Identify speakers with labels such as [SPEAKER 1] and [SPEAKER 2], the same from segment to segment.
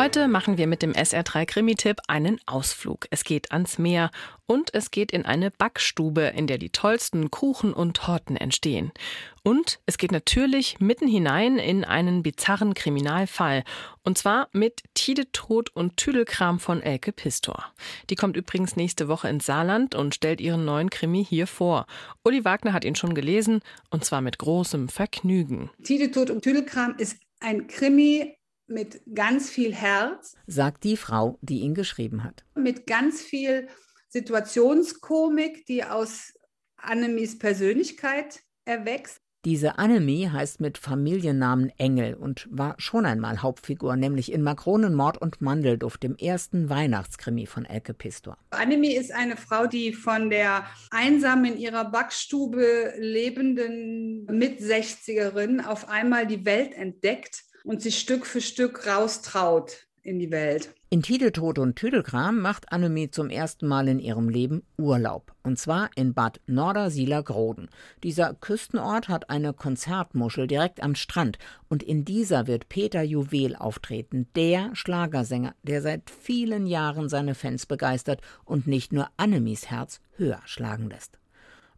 [SPEAKER 1] Heute machen wir mit dem SR3 Krimi-Tipp einen Ausflug. Es geht ans Meer und es geht in eine Backstube, in der die tollsten Kuchen und Torten entstehen. Und es geht natürlich mitten hinein in einen bizarren Kriminalfall. Und zwar mit Tide Tod und Tüdelkram von Elke Pistor. Die kommt übrigens nächste Woche ins Saarland und stellt ihren neuen Krimi hier vor. Uli Wagner hat ihn schon gelesen und zwar mit großem Vergnügen.
[SPEAKER 2] Tide Tod und Tüdelkram ist ein Krimi mit ganz viel Herz.
[SPEAKER 3] Sagt die Frau, die ihn geschrieben hat.
[SPEAKER 2] Mit ganz viel Situationskomik, die aus Annemies Persönlichkeit erwächst.
[SPEAKER 3] Diese Annemie heißt mit Familiennamen Engel und war schon einmal Hauptfigur, nämlich in Makronenmord und Mandelduft, dem ersten Weihnachtskrimi von Elke Pistor.
[SPEAKER 2] Annemie ist eine Frau, die von der einsam in ihrer Backstube lebenden Mit-60erin auf einmal die Welt entdeckt und sich Stück für Stück raustraut in die Welt.
[SPEAKER 3] In Titeltod und Tüdelkram macht Annemie zum ersten Mal in ihrem Leben Urlaub. Und zwar in Bad Nordersieler-Groden. Dieser Küstenort hat eine Konzertmuschel direkt am Strand. Und in dieser wird Peter Juwel auftreten, der Schlagersänger, der seit vielen Jahren seine Fans begeistert und nicht nur Annemies Herz höher schlagen lässt.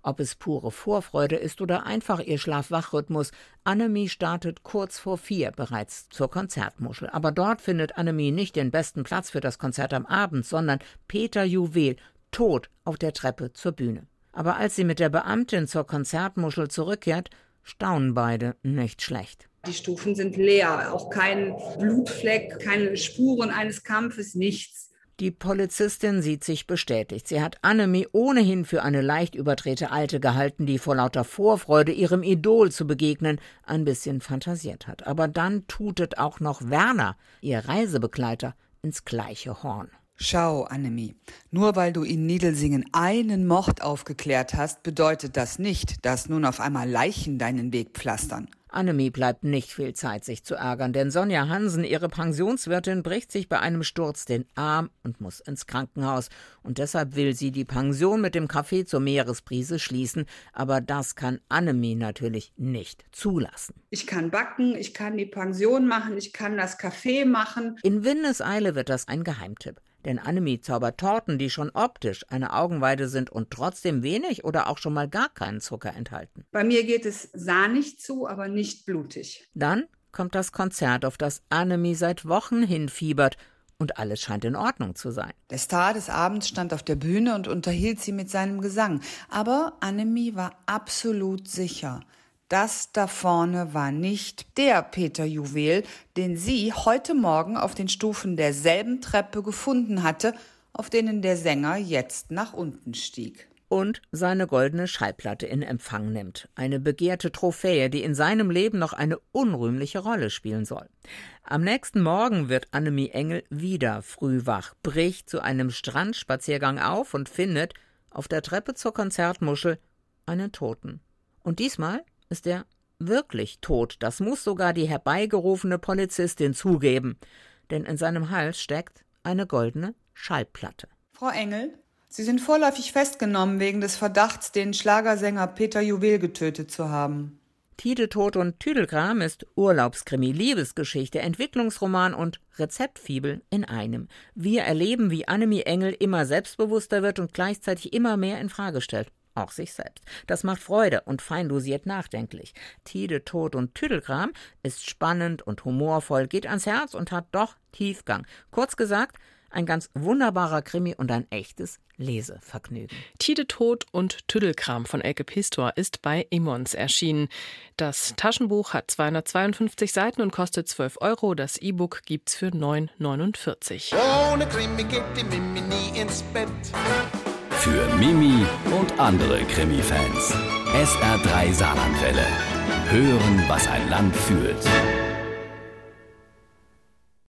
[SPEAKER 3] Ob es pure Vorfreude ist oder einfach ihr Schlaf-Wach-Rhythmus, Annemie startet kurz vor vier bereits zur Konzertmuschel. Aber dort findet Annemie nicht den besten Platz für das Konzert am Abend, sondern Peter Juwel tot auf der Treppe zur Bühne. Aber als sie mit der Beamtin zur Konzertmuschel zurückkehrt, staunen beide nicht schlecht.
[SPEAKER 2] Die Stufen sind leer, auch kein Blutfleck, keine Spuren eines Kampfes, nichts.
[SPEAKER 3] Die Polizistin sieht sich bestätigt. Sie hat Annemie ohnehin für eine leicht überdrehte Alte gehalten, die vor lauter Vorfreude, ihrem Idol zu begegnen, ein bisschen fantasiert hat. Aber dann tutet auch noch Werner, ihr Reisebegleiter, ins gleiche Horn.
[SPEAKER 4] Schau, Annemie, nur weil du in Niedelsingen einen Mord aufgeklärt hast, bedeutet das nicht, dass nun auf einmal Leichen deinen Weg pflastern.
[SPEAKER 3] Annemie bleibt nicht viel Zeit, sich zu ärgern, denn Sonja Hansen, ihre Pensionswirtin, bricht sich bei einem Sturz den Arm und muss ins Krankenhaus. Und deshalb will sie die Pension mit dem Café zur Meeresbrise schließen. Aber das kann Annemie natürlich nicht zulassen.
[SPEAKER 2] Ich kann backen, ich kann die Pension machen, ich kann das Café machen.
[SPEAKER 3] In Windeseile wird das ein Geheimtipp. Denn Annemie zaubert Torten, die schon optisch eine Augenweide sind und trotzdem wenig oder auch schon mal gar keinen Zucker enthalten.
[SPEAKER 2] Bei mir geht es sahnig zu, aber nicht blutig.
[SPEAKER 3] Dann kommt das Konzert, auf das Annemie seit Wochen hinfiebert und alles scheint in Ordnung zu sein.
[SPEAKER 4] Der Star des Abends stand auf der Bühne und unterhielt sie mit seinem Gesang. Aber Annemie war absolut sicher. Das da vorne war nicht der Peter Juwel, den sie heute Morgen auf den Stufen derselben Treppe gefunden hatte, auf denen der Sänger jetzt nach unten stieg.
[SPEAKER 3] Und seine goldene Schallplatte in Empfang nimmt. Eine begehrte Trophäe, die in seinem Leben noch eine unrühmliche Rolle spielen soll. Am nächsten Morgen wird Annemie Engel wieder früh wach, bricht zu einem Strandspaziergang auf und findet auf der Treppe zur Konzertmuschel einen Toten. Und diesmal ist er wirklich tot. Das muss sogar die herbeigerufene Polizistin zugeben. Denn in seinem Hals steckt eine goldene Schallplatte.
[SPEAKER 4] Frau Engel, Sie sind vorläufig festgenommen wegen des Verdachts, den Schlagersänger Peter Juwel getötet zu haben.
[SPEAKER 3] Tide Tod und Tüdelkram ist Urlaubskrimi, Liebesgeschichte, Entwicklungsroman und Rezeptfibel in einem. Wir erleben, wie Annemie Engel immer selbstbewusster wird und gleichzeitig immer mehr in Frage stellt auch sich selbst. Das macht Freude und fein dosiert nachdenklich. Tide, Tod und Tüdelkram ist spannend und humorvoll, geht ans Herz und hat doch Tiefgang. Kurz gesagt, ein ganz wunderbarer Krimi und ein echtes Lesevergnügen.
[SPEAKER 1] Tide Tod und Tüdelkram von Elke Pistor ist bei Emons erschienen. Das Taschenbuch hat 252 Seiten und kostet 12 Euro. Das E-Book gibt's für 9,49.
[SPEAKER 5] Ohne Krimi geht die Mimi nie ins Bett. Für Mimi andere Krimi-Fans. SR3 Saarlandwelle. Hören, was ein Land fühlt.